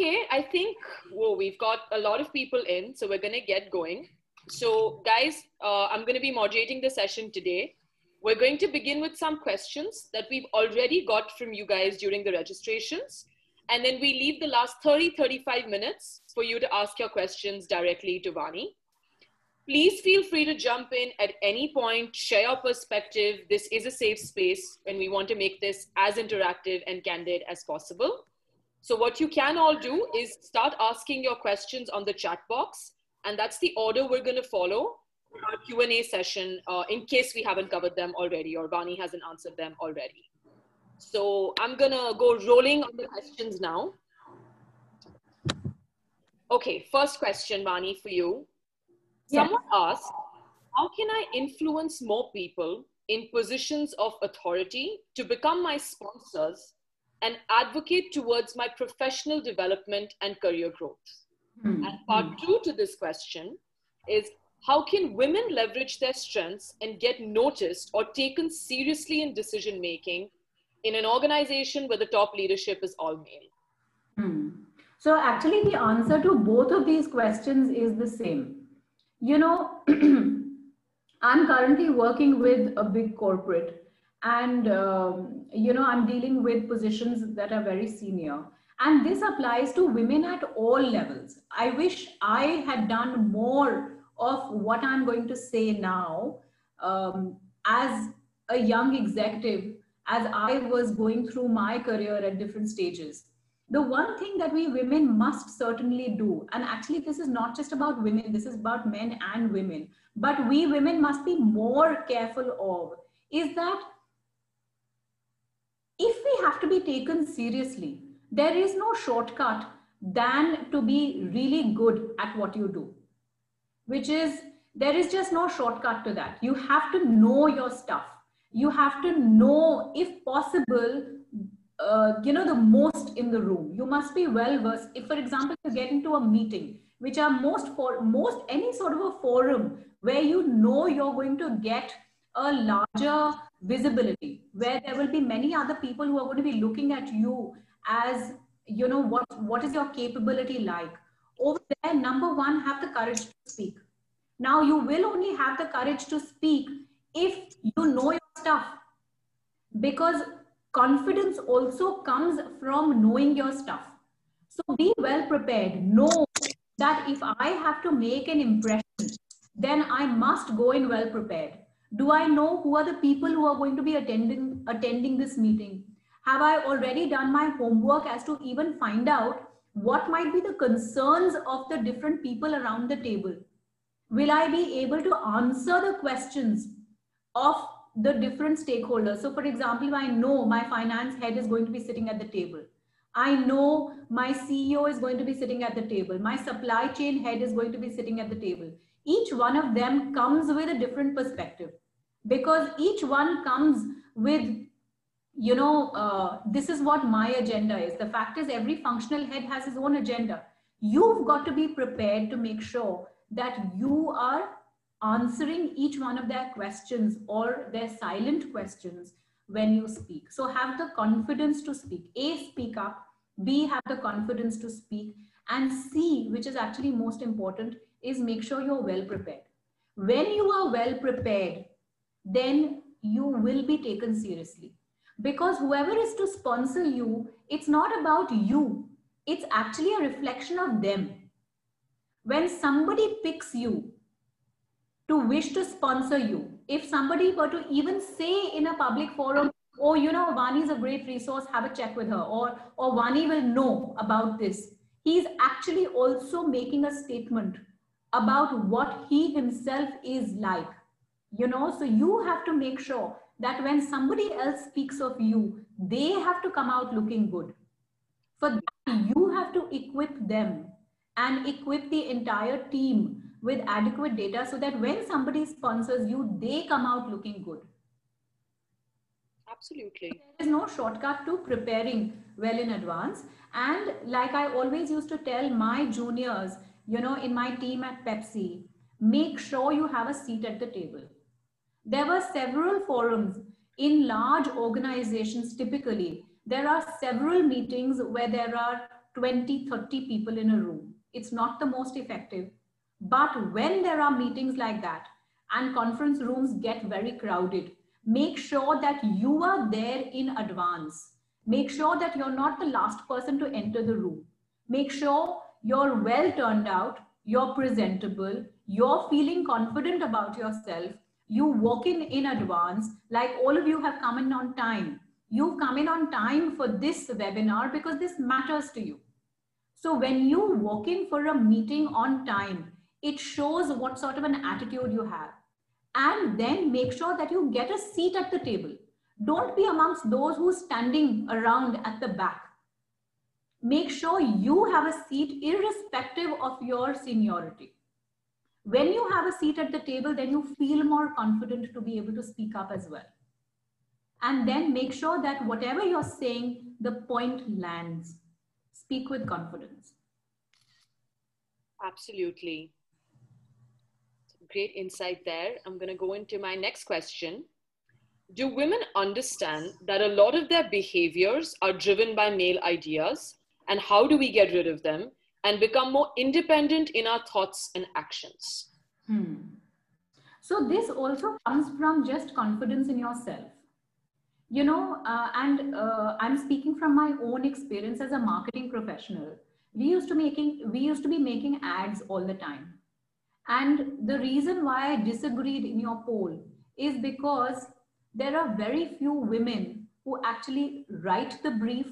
Okay, I think whoa, we've got a lot of people in, so we're going to get going. So, guys, uh, I'm going to be moderating the session today. We're going to begin with some questions that we've already got from you guys during the registrations. And then we leave the last 30, 35 minutes for you to ask your questions directly to Vani. Please feel free to jump in at any point, share your perspective. This is a safe space and we want to make this as interactive and candid as possible. So what you can all do is start asking your questions on the chat box and that's the order we're going to follow our Q&A session uh, in case we haven't covered them already or Vani hasn't answered them already. So I'm going to go rolling on the questions now. Okay, first question, Vani, for you. Someone asked, how can I influence more people in positions of authority to become my sponsors and advocate towards my professional development and career growth? Mm-hmm. And part two to this question is how can women leverage their strengths and get noticed or taken seriously in decision making in an organization where the top leadership is all male? Hmm. So, actually, the answer to both of these questions is the same. You know, I'm currently working with a big corporate, and um, you know, I'm dealing with positions that are very senior and this applies to women at all levels. I wish I had done more of what I'm going to say now um, as a young executive, as I was going through my career at different stages. The one thing that we women must certainly do, and actually, this is not just about women, this is about men and women, but we women must be more careful of, is that if we have to be taken seriously, there is no shortcut than to be really good at what you do, which is there is just no shortcut to that. You have to know your stuff. You have to know, if possible, uh, you know, the most in the room. You must be well versed. If, for example, you get into a meeting, which are most for most any sort of a forum where you know you're going to get a larger visibility, where there will be many other people who are going to be looking at you as you know what what is your capability like? Over there number one have the courage to speak. Now you will only have the courage to speak if you know your stuff because confidence also comes from knowing your stuff. So be well prepared. Know that if i have to make an impression then i must go in well prepared do i know who are the people who are going to be attending attending this meeting have I already done my homework as to even find out what might be the concerns of the different people around the table? Will I be able to answer the questions of the different stakeholders? So, for example, I know my finance head is going to be sitting at the table. I know my CEO is going to be sitting at the table. My supply chain head is going to be sitting at the table. Each one of them comes with a different perspective because each one comes with you know, uh, this is what my agenda is. The fact is, every functional head has his own agenda. You've got to be prepared to make sure that you are answering each one of their questions or their silent questions when you speak. So have the confidence to speak. A, speak up. B, have the confidence to speak. And C, which is actually most important, is make sure you're well prepared. When you are well prepared, then you will be taken seriously. Because whoever is to sponsor you it's not about you. It's actually a reflection of them. When somebody picks you to wish to sponsor you if somebody were to even say in a public forum oh you know vani is a great resource have a check with her or or vani will know about this he's actually also making a statement about what he himself is like you know so you have to make sure that when somebody else speaks of you, they have to come out looking good. For that, you have to equip them and equip the entire team with adequate data so that when somebody sponsors you, they come out looking good. Absolutely. There is no shortcut to preparing well in advance. And like I always used to tell my juniors, you know, in my team at Pepsi, make sure you have a seat at the table there were several forums in large organizations typically. There are several meetings where there are 20, 30 people in a room. It's not the most effective. But when there are meetings like that and conference rooms get very crowded, make sure that you are there in advance. Make sure that you're not the last person to enter the room. Make sure you're well turned out, you're presentable, you're feeling confident about yourself. You walk in in advance, like all of you have come in on time. You've come in on time for this webinar because this matters to you. So when you walk in for a meeting on time, it shows what sort of an attitude you have and then make sure that you get a seat at the table. Don't be amongst those who are standing around at the back. Make sure you have a seat irrespective of your seniority. When you have a seat at the table, then you feel more confident to be able to speak up as well. And then make sure that whatever you're saying, the point lands. Speak with confidence. Absolutely great insight there. I'm going to go into my next question. Do women understand that a lot of their behaviors are driven by male ideas? And how do we get rid of them and become more independent in our thoughts and actions? Hmm. So, this also comes from just confidence in yourself. You know, uh, and uh, I'm speaking from my own experience as a marketing professional. We used to making we used to be making ads all the time and the reason why I disagreed in your poll is because there are very few women who actually write the brief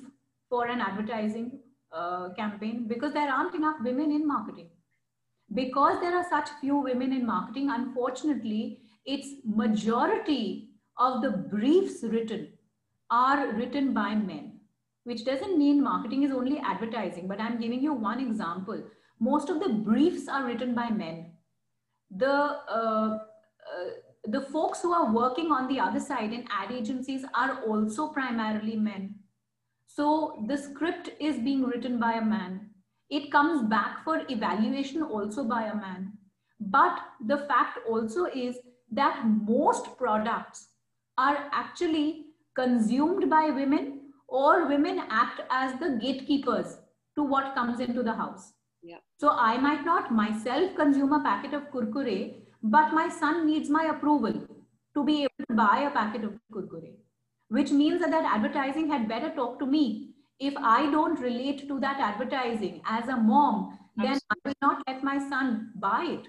for an advertising uh, campaign because there aren't enough women in marketing. Because there are such few women in marketing, unfortunately, its majority of the briefs written are written by men, which doesn't mean marketing is only advertising, but I'm giving you one example. Most of the briefs are written by men the uh, uh, the folks who are working on the other side in ad agencies are also primarily men. So the script is being written by a man. It comes back for evaluation also by a man. But the fact also is that most products are actually consumed by women or women act as the gatekeepers to what comes into the house. Yeah. So I might not myself consume a packet of kurkure, but my son needs my approval to be able to buy a packet of kurkure, which means that that advertising had better talk to me. If I don't relate to that advertising as a mom, then Absolutely. I will not let my son buy it.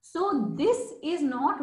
So this is not,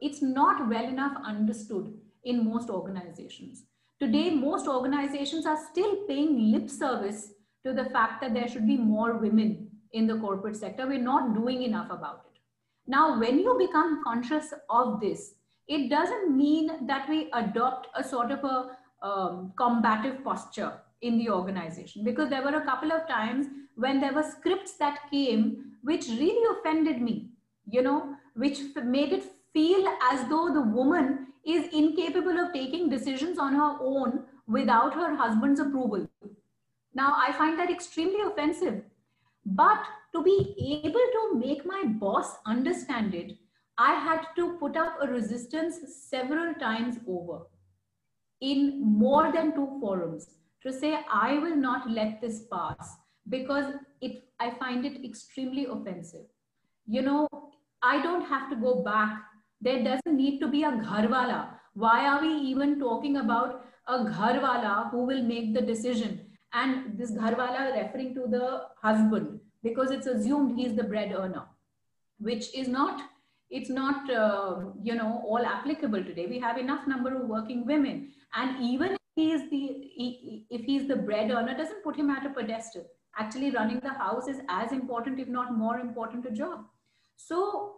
it's not well enough understood in most organizations. Today, most organizations are still paying lip service to the fact that there should be more women in the corporate sector. We're not doing enough about it. Now, when you become conscious of this, it doesn't mean that we adopt a sort of a um, combative posture in the organization because there were a couple of times when there were scripts that came which really offended me, you know, which made it feel as though the woman is incapable of taking decisions on her own without her husband's approval. Now, I find that extremely offensive. But to be able to make my boss understand it, I had to put up a resistance several times over in more than two forums to say, I will not let this pass because it, I find it extremely offensive. You know, I don't have to go back. There doesn't need to be a gharwala. Why are we even talking about a gharwala who will make the decision? and this gharwala referring to the husband because it's assumed he's the bread earner which is not it's not uh, you know all applicable today we have enough number of working women and even if he is the he, if he's the bread earner doesn't put him at a pedestal actually running the house is as important if not more important a job so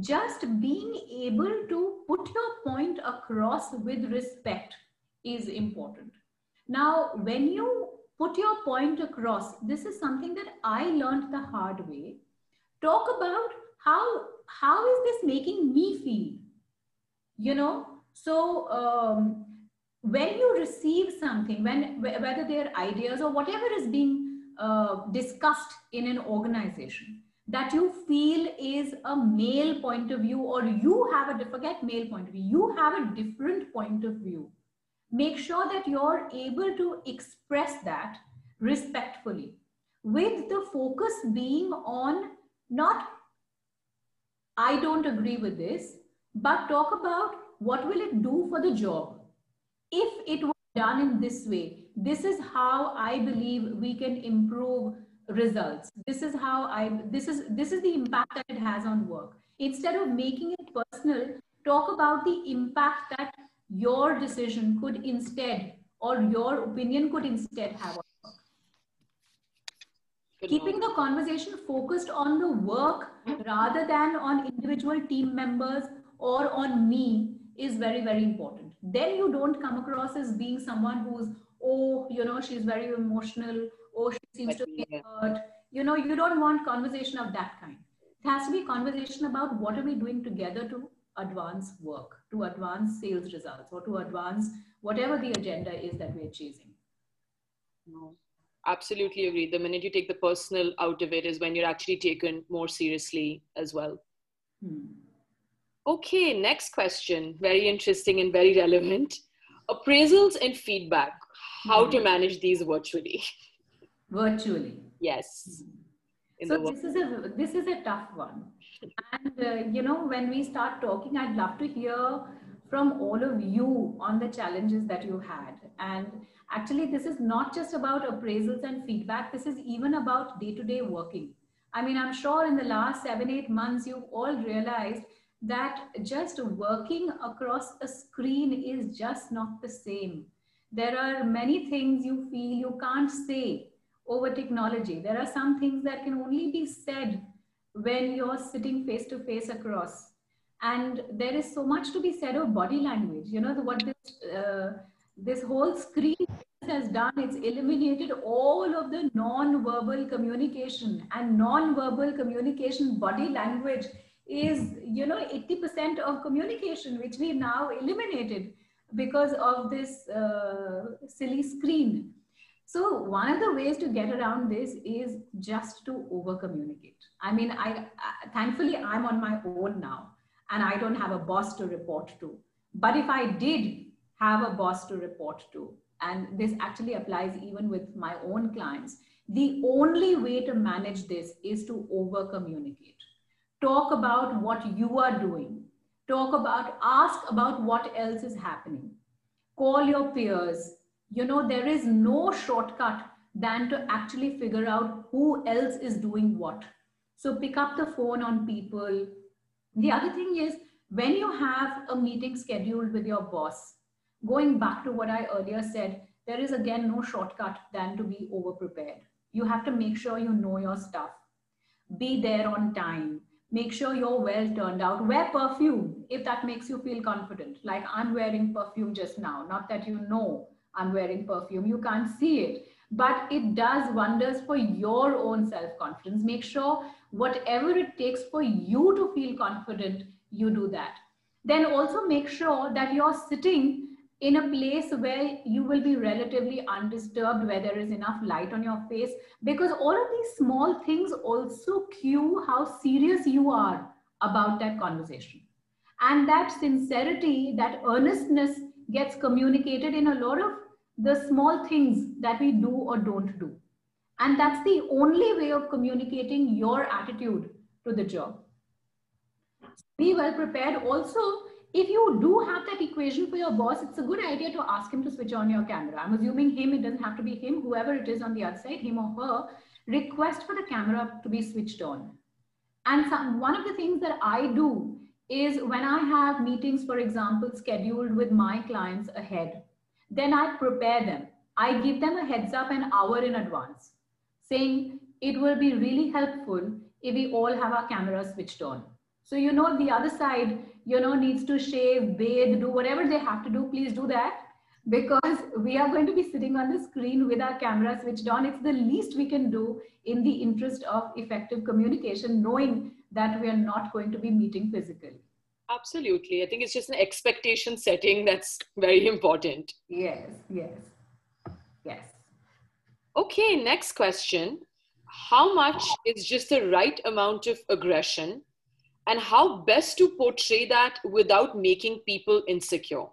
just being able to put your point across with respect is important now when you put your point across. This is something that I learned the hard way. Talk about how how is this making me feel? You know, so um, when you receive something, when whether they're ideas or whatever is being uh, discussed in an organization that you feel is a male point of view or you have a forget male point of view you have a different point of view make sure that you're able to express that respectfully, with the focus being on not, I don't agree with this, but talk about what will it do for the job. If it was done in this way, this is how I believe we can improve results. This is how I, this is, this is the impact that it has on work. Instead of making it personal, talk about the impact that your decision could instead or your opinion could instead have on. Keeping the conversation focused on the work rather than on individual team members or on me is very, very important. Then you don't come across as being someone who's, oh, you know, she's very emotional, oh, she seems to be hurt. You know, you don't want conversation of that kind. It has to be conversation about what are we doing together to advance work, to advance sales results, or to advance whatever the agenda is that we're chasing. No, absolutely agree. The minute you take the personal out of it is when you're actually taken more seriously as well. Hmm. Okay, next question. Very interesting and very relevant. Appraisals and feedback. How hmm. to manage these virtually? Virtually. Yes. Hmm. so this is a this is a tough one and uh, you know when we start talking i'd love to hear from all of you on the challenges that you had and actually this is not just about appraisals and feedback this is even about day to day working i mean i'm sure in the last 7 8 months you've all realized that just working across a screen is just not the same there are many things you feel you can't say over technology there are some things that can only be said when you're sitting face to face across. And there is so much to be said of body language. You know, the, what this, uh, this whole screen has done, it's eliminated all of the non-verbal communication and non-verbal communication body language is, you know, 80% of communication, which we now eliminated because of this uh, silly screen. So one of the ways to get around this is just to over communicate. I mean, I, I, thankfully I'm on my own now and I don't have a boss to report to. But if I did have a boss to report to, and this actually applies even with my own clients, the only way to manage this is to over communicate. Talk about what you are doing. Talk about, ask about what else is happening. Call your peers, you know, there is no shortcut than to actually figure out who else is doing what. So pick up the phone on people. The other thing is when you have a meeting scheduled with your boss, going back to what I earlier said, there is again no shortcut than to be over prepared. You have to make sure you know your stuff. Be there on time. Make sure you're well turned out. Wear perfume if that makes you feel confident. Like I'm wearing perfume just now, not that you know I'm wearing perfume. You can't see it, but it does wonders for your own self confidence. Make sure whatever it takes for you to feel confident, you do that. Then also make sure that you're sitting in a place where you will be relatively undisturbed, where there is enough light on your face, because all of these small things also cue how serious you are about that conversation. And that sincerity, that earnestness gets communicated in a lot of the small things that we do or don't do. And that's the only way of communicating your attitude to the job. Be well prepared. Also, if you do have that equation for your boss, it's a good idea to ask him to switch on your camera. I'm assuming him, it doesn't have to be him, whoever it is on the other side, him or her, request for the camera to be switched on. And some, one of the things that I do is when I have meetings, for example, scheduled with my clients ahead, then I prepare them. I give them a heads up an hour in advance saying it will be really helpful if we all have our cameras switched on. So, you know, the other side, you know, needs to shave, bathe, do whatever they have to do. Please do that because we are going to be sitting on the screen with our camera switched on. It's the least we can do in the interest of effective communication, knowing that we are not going to be meeting physically. Absolutely. I think it's just an expectation setting that's very important. Yes, yes, yes. Okay, next question. How much is just the right amount of aggression and how best to portray that without making people insecure?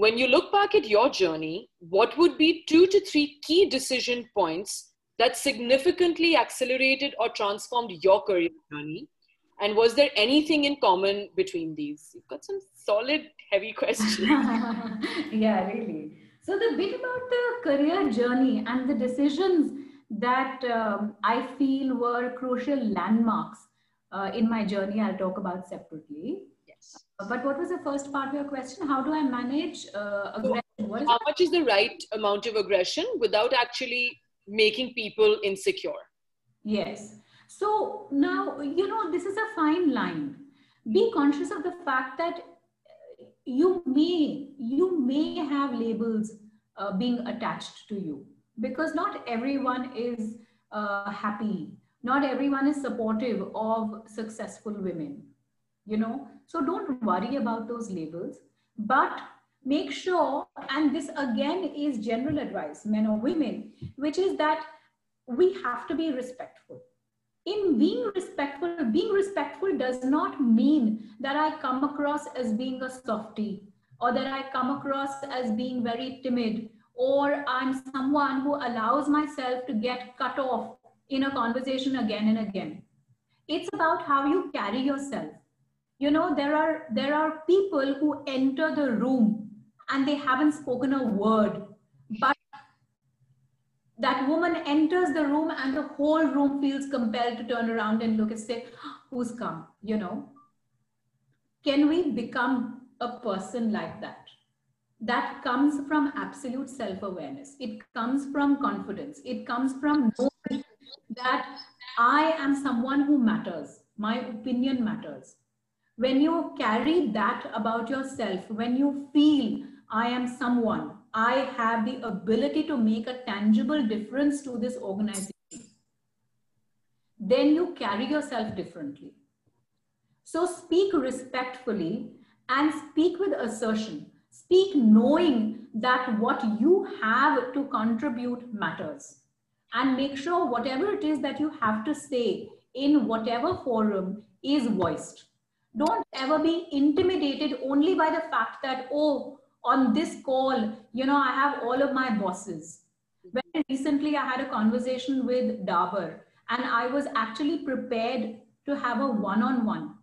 when you look back at your journey, what would be two to three key decision points that significantly accelerated or transformed your career journey? And was there anything in common between these? You've got some solid, heavy questions. yeah, really. So, the bit about the career journey and the decisions that um, I feel were crucial landmarks uh, in my journey, I'll talk about separately. Yes. Uh, but what was the first part of your question? How do I manage uh, aggression? So, how much is the right amount of aggression without actually making people insecure? Yes. So now, you know, this is a fine line. Be conscious of the fact that you may, you may have labels uh, being attached to you because not everyone is uh, happy. Not everyone is supportive of successful women, you know. So don't worry about those labels, but make sure, and this again is general advice, men or women, which is that we have to be respectful in being respectful, being respectful does not mean that I come across as being a softie or that I come across as being very timid or I'm someone who allows myself to get cut off in a conversation again and again. It's about how you carry yourself. You know, there are there are people who enter the room and they haven't spoken a word, but that woman enters the room and the whole room feels compelled to turn around and look and say, who's come, you know? Can we become a person like that? That comes from absolute self-awareness. It comes from confidence. It comes from knowing that I am someone who matters. My opinion matters. When you carry that about yourself, when you feel I am someone I have the ability to make a tangible difference to this organization, then you carry yourself differently. So speak respectfully and speak with assertion. Speak knowing that what you have to contribute matters. And make sure whatever it is that you have to say in whatever forum is voiced. Don't ever be intimidated only by the fact that, oh, on this call, you know, I have all of my bosses. Very recently, I had a conversation with Dabur, and I was actually prepared to have a one on one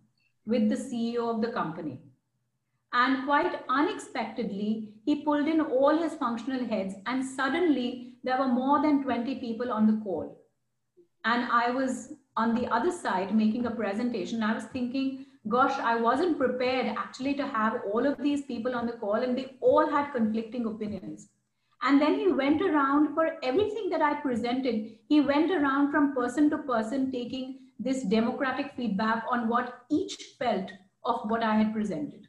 with the CEO of the company. And quite unexpectedly, he pulled in all his functional heads, and suddenly there were more than 20 people on the call. And I was on the other side making a presentation. I was thinking, gosh, I wasn't prepared actually to have all of these people on the call and they all had conflicting opinions. And then he went around for everything that I presented. He went around from person to person taking this democratic feedback on what each felt of what I had presented.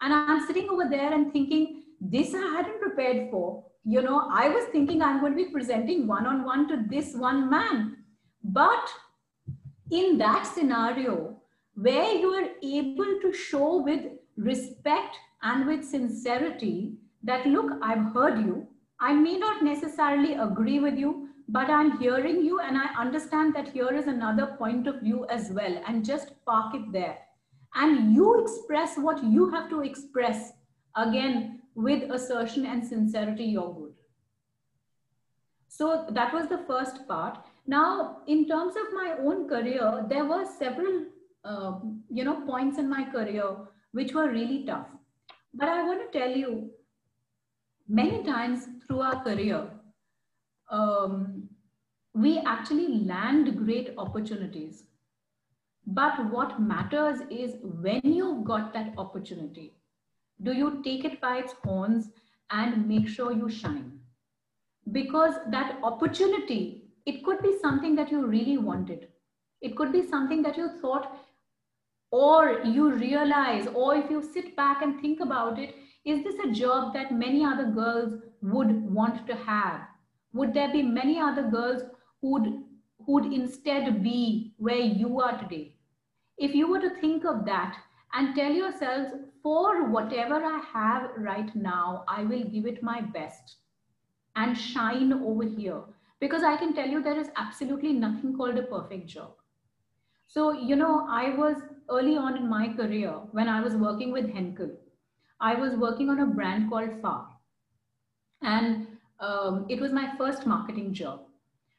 And I'm sitting over there and thinking, this I hadn't prepared for. You know, I was thinking I'm going to be presenting one on one to this one man. But in that scenario, where you are able to show with respect and with sincerity that, look, I've heard you. I may not necessarily agree with you, but I'm hearing you and I understand that here is another point of view as well, and just park it there. And you express what you have to express again with assertion and sincerity, you're good. So that was the first part. Now, in terms of my own career, there were several uh, you know, points in my career which were really tough. But I want to tell you, many times through our career, um, we actually land great opportunities. But what matters is when you've got that opportunity, do you take it by its horns and make sure you shine? Because that opportunity, it could be something that you really wanted. It could be something that you thought or you realize, or if you sit back and think about it, is this a job that many other girls would want to have? Would there be many other girls who'd, who'd instead be where you are today? If you were to think of that and tell yourselves, for whatever I have right now, I will give it my best and shine over here. Because I can tell you there is absolutely nothing called a perfect job. So, you know, I was early on in my career when I was working with Henkel. I was working on a brand called Fa. And um, it was my first marketing job.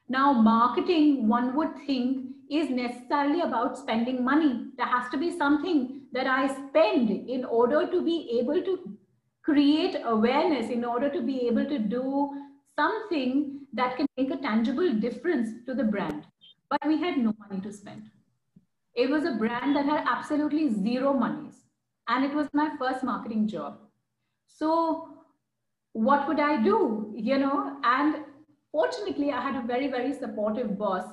Now, marketing, one would think, is necessarily about spending money. There has to be something that I spend in order to be able to create awareness, in order to be able to do something that can make a tangible difference to the brand. But we had no money to spend. It was a brand that had absolutely zero monies. And it was my first marketing job. So, what would I do? You know, and fortunately, I had a very, very supportive boss.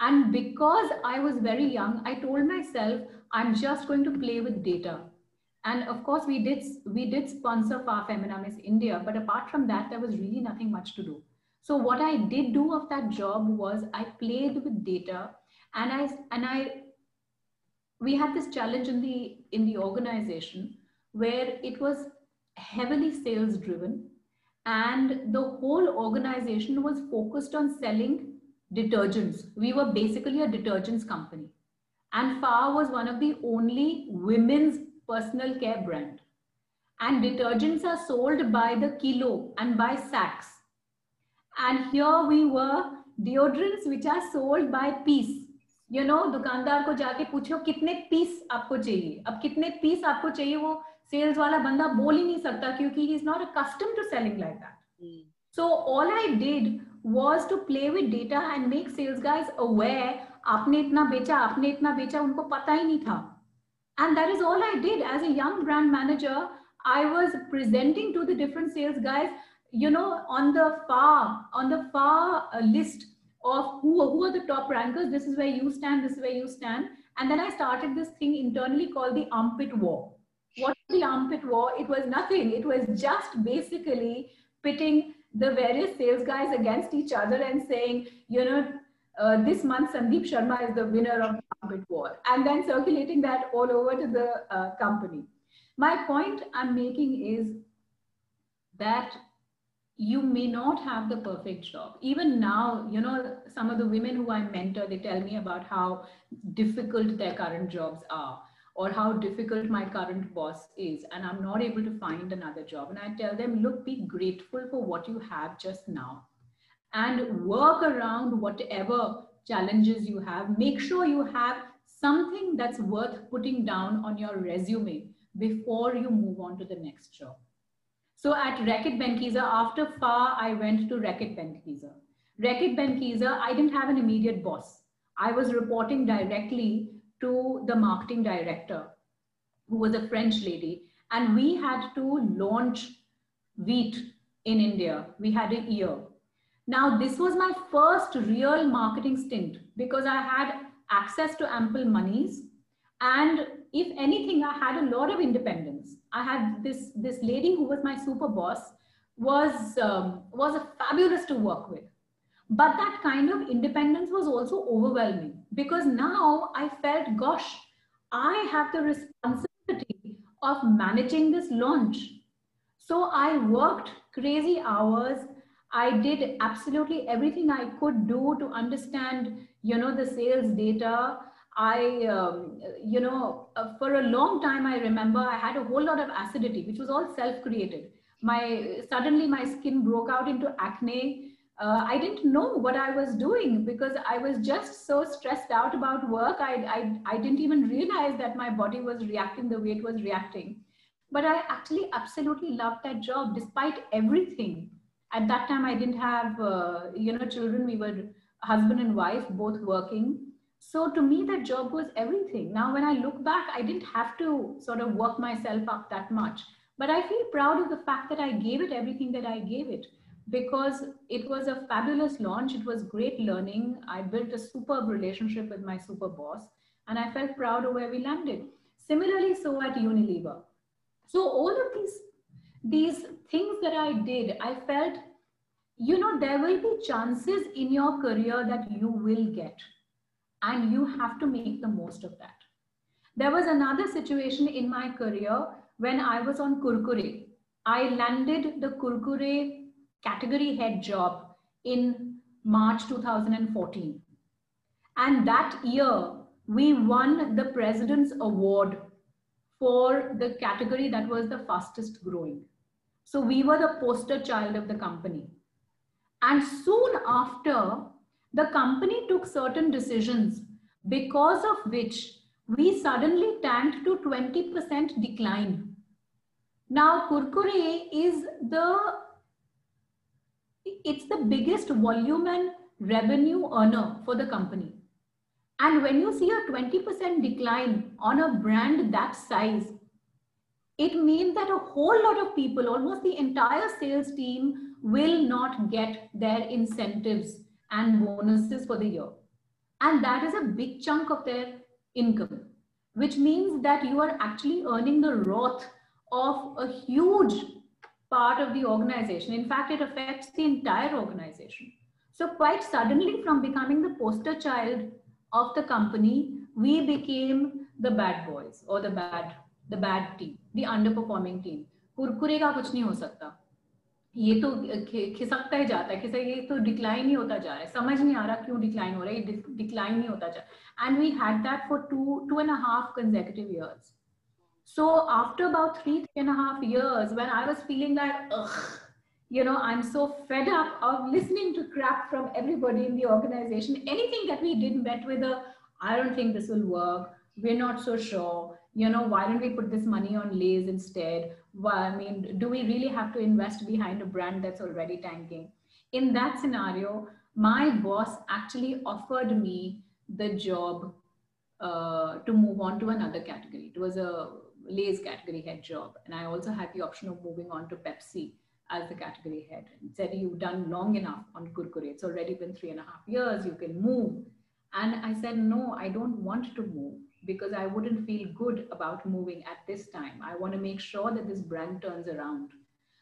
And because I was very young, I told myself, I'm just going to play with data. And of course, we did we did sponsor Fa Femina Miss India, but apart from that, there was really nothing much to do. So what I did do of that job was I played with data, and I and I we had this challenge in the in the organization where it was heavily sales driven and the whole organization was focused on selling detergents. We were basically a detergents company And Fa was one of the only women's personal care brand. And detergents are sold by the kilo and by sacks. And here we were deodorants which are sold by piece. You know, दुकानदार को जाके पूछो कितने piece आपको चाहिए अब कितने piece आपको चाहिए वो सेल्स वाला बंदा बोल ही नहीं सकता क्योंकि he is not accustomed to selling like that so all I did was to play with data and make sales guys aware आपने इतना बेचा आपने इतना बेचा उनको पता ही नहीं था। And that is all I did as a young brand manager I was presenting to the different sales guys you know on the Fa on the Fa uh, list of who, who are the top rankers. This is where you stand this is where you stand. And then i started this thing internally called the armpit war. What the armpit war? It was nothing. It was just basically pitting the various sales guys against each other and saying you know uh, this month Sandeep Sharma is the winner of the armpit war, and then circulating that all over to the uh, company. My point I'm making is that you may not have the perfect job. Even now, you know, some of the women who I mentor, they tell me about how difficult their current jobs are or how difficult my current boss is and i'm not able to find another job and i tell them look be grateful for what you have just now and work around whatever challenges you have make sure you have something that's worth putting down on your resume before you move on to the next job so at Reckitt Benckiser, after Fa, I went to Reckitt Benckiser. Reckitt Benckiser, I didn't have an immediate boss. I was reporting directly to the marketing director, who was a French lady. And we had to launch Veet in India. We had a year. Now, this was my first real marketing stint because I had access to ample monies. And if anything, I had a lot of independence. I had this, this lady who was my super boss was, um, was fabulous to work with. But that kind of independence was also overwhelming because now I felt, gosh, I have the responsibility of managing this launch. So I worked crazy hours. I did absolutely everything I could do to understand, you know, the sales data. I, um, you know, uh, for a long time, I remember I had a whole lot of acidity, which was all self-created. My suddenly my skin broke out into acne uh, I didn't know what I was doing because I was just so stressed out about work. I, I, I didn't even realize that my body was reacting the way it was reacting. But I actually absolutely loved that job despite everything. At that time, I didn't have, uh, you know, children. We were husband and wife, both working. So to me, that job was everything. Now, when I look back, I didn't have to sort of work myself up that much. But I feel proud of the fact that I gave it everything that I gave it because it was a fabulous launch. It was great learning. I built a superb relationship with my super boss, and I felt proud of where we landed. Similarly, so at Unilever. So all of these these things that I did, I felt, you know, there will be chances in your career that you will get, and you have to make the most of that. There was another situation in my career when I was on Kurkure. I landed the Kurkure category head job in March 2014. And that year, we won the President's Award for the category that was the fastest growing. So we were the poster child of the company. And soon after, the company took certain decisions because of which we suddenly tanked to 20% decline. Now, Kurkure is the it's the biggest volume and revenue earner for the company. And when you see a 20% decline on a brand that size, it means that a whole lot of people, almost the entire sales team, will not get their incentives and bonuses for the year. And that is a big chunk of their income, which means that you are actually earning the wrath of a huge part of the organization. In fact, it affects the entire organization. So quite suddenly from becoming the poster child of the company, we became the bad boys or the bad, the bad team, the underperforming team Kurkure का कुछ नहीं हो सकता। ये तो खिसकता ही जाता है। खिसा, ये तो डिक्लाइन ही होता जा रहा है। समझ नहीं आ रहा क्यों डिक्लाइन हो रहा है। डिक्लाइन ही होता जा and we had that for two two and half consecutive years so after about three three and half years when I was feeling that you know, i'm so fed up of listening to crap from everybody in the organization, anything that we did met with a, i don't think this will work. We're not You know, why don't we put this money on Lay's instead? Well, I mean, do we really have to invest behind a brand that's already tanking? In that scenario, my boss actually offered me the job uh, to move on to another category. It was a Lay's category head job. And I also had the option of moving on to Pepsi as the category head. And said, You've done long enough on Kurkure. It's already been three and a half years. You can move. And I said, No, I don't want to move because I wouldn't feel good about moving at this time. I want to make sure that this brand turns around.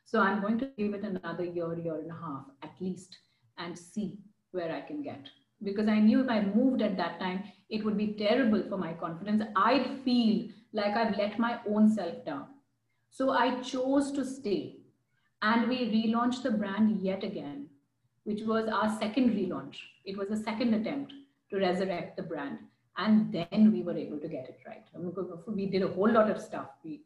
So I'm going to give it another year, year and a half at least, and see where I can get. Because I knew if I moved at that time, it would be terrible for my confidence. I'd feel like I've let my own self down. So I chose to stay. And we relaunched the brand yet again, which was our second relaunch. It was a second attempt to resurrect the brand. And then we were able to get it right. We did a whole lot of stuff. We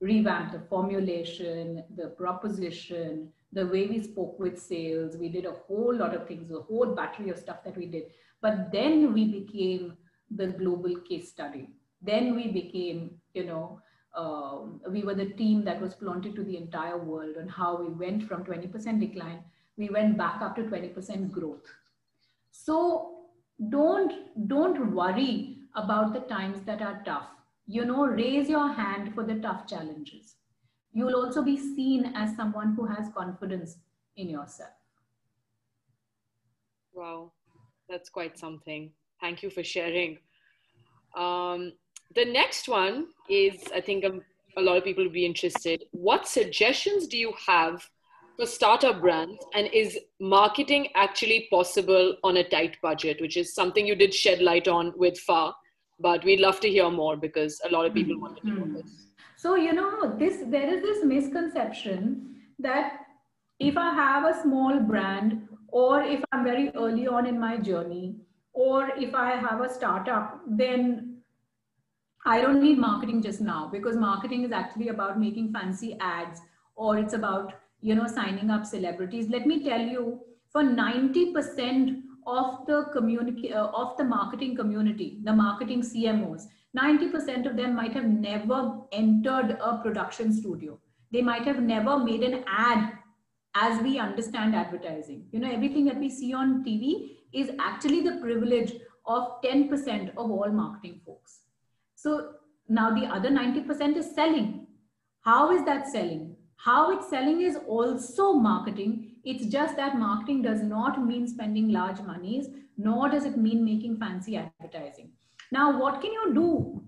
revamped the formulation, the proposition, the way we spoke with sales. We did a whole lot of things, a whole battery of stuff that we did. But then we became the global case study then we became, you know, um, we were the team that was flaunted to the entire world on how we went from 20% decline, we went back up to 20% growth. So don't, don't worry about the times that are tough. You know, raise your hand for the tough challenges. You will also be seen as someone who has confidence in yourself. Wow, that's quite something. Thank you for sharing. Um, the next one is, I think a, a lot of people will be interested. What suggestions do you have for startup brands? And is marketing actually possible on a tight budget, which is something you did shed light on with FA? But we'd love to hear more because a lot of people want to know hmm. this. So, you know, this there is this misconception that if I have a small brand or if I'm very early on in my journey or if I have a startup, then I don't need marketing just now because marketing is actually about making fancy ads or it's about, you know, signing up celebrities. Let me tell you, for 90% of the community, uh, of the marketing community, the marketing CMOs, 90% of them might have never entered a production studio. They might have never made an ad as we understand advertising. You know, everything that we see on TV is actually the privilege of 10% of all marketing folks. So now the other 90% is selling. How is that selling? How it's selling is also marketing. It's just that marketing does not mean spending large monies, nor does it mean making fancy advertising. Now, what can you do?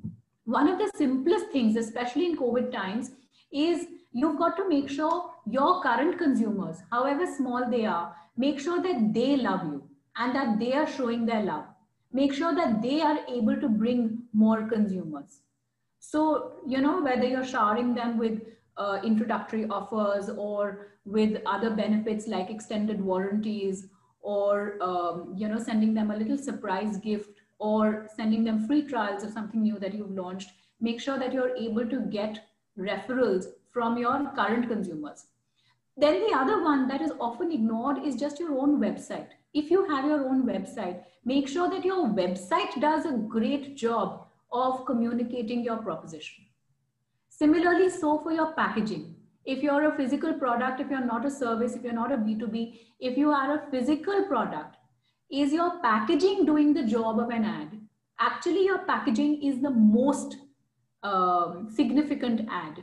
One of the simplest things, especially in COVID times, is you've got to make sure your current consumers, however small they are, make sure that they love you and that they are showing their love make sure that they are able to bring more consumers. So, you know, whether you're showering them with uh, introductory offers or with other benefits like extended warranties or, um, you know, sending them a little surprise gift or sending them free trials of something new that you've launched, make sure that you're able to get referrals from your current consumers. Then the other one that is often ignored is just your own website. If you have your own website, make sure that your website does a great job of communicating your proposition. Similarly, so for your packaging. If you're a physical product, if you're not a service, if you're not a B2B, if you are a physical product, is your packaging doing the job of an ad? Actually, your packaging is the most um, significant ad.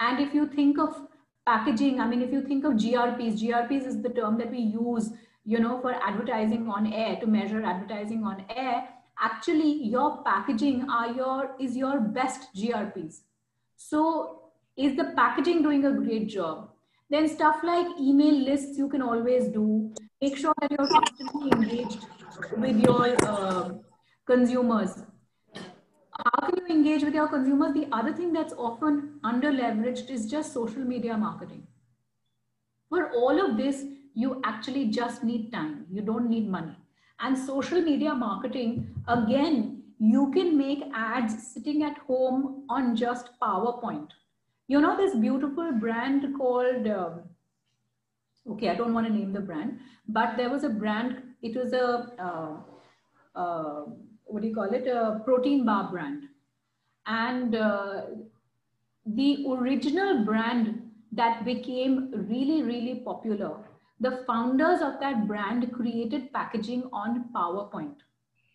And if you think of packaging, I mean, if you think of GRPs, GRPs is the term that we use, you know, for advertising on air to measure advertising on air. Actually, your packaging are your is your best GRPs. So, is the packaging doing a great job? Then stuff like email lists you can always do. Make sure that you're constantly engaged with your uh, consumers how can you engage with your consumers? The other thing that's often under leveraged is just social media marketing. For all of this, you actually just need time. You don't need money. And social media marketing, again, you can make ads sitting at home on just PowerPoint. You know, this beautiful brand called, um, okay, I don't want to name the brand, but there was a brand, it was a, uh, uh, what do you call it, a protein bar brand. And uh, the original brand that became really, really popular, the founders of that brand created packaging on PowerPoint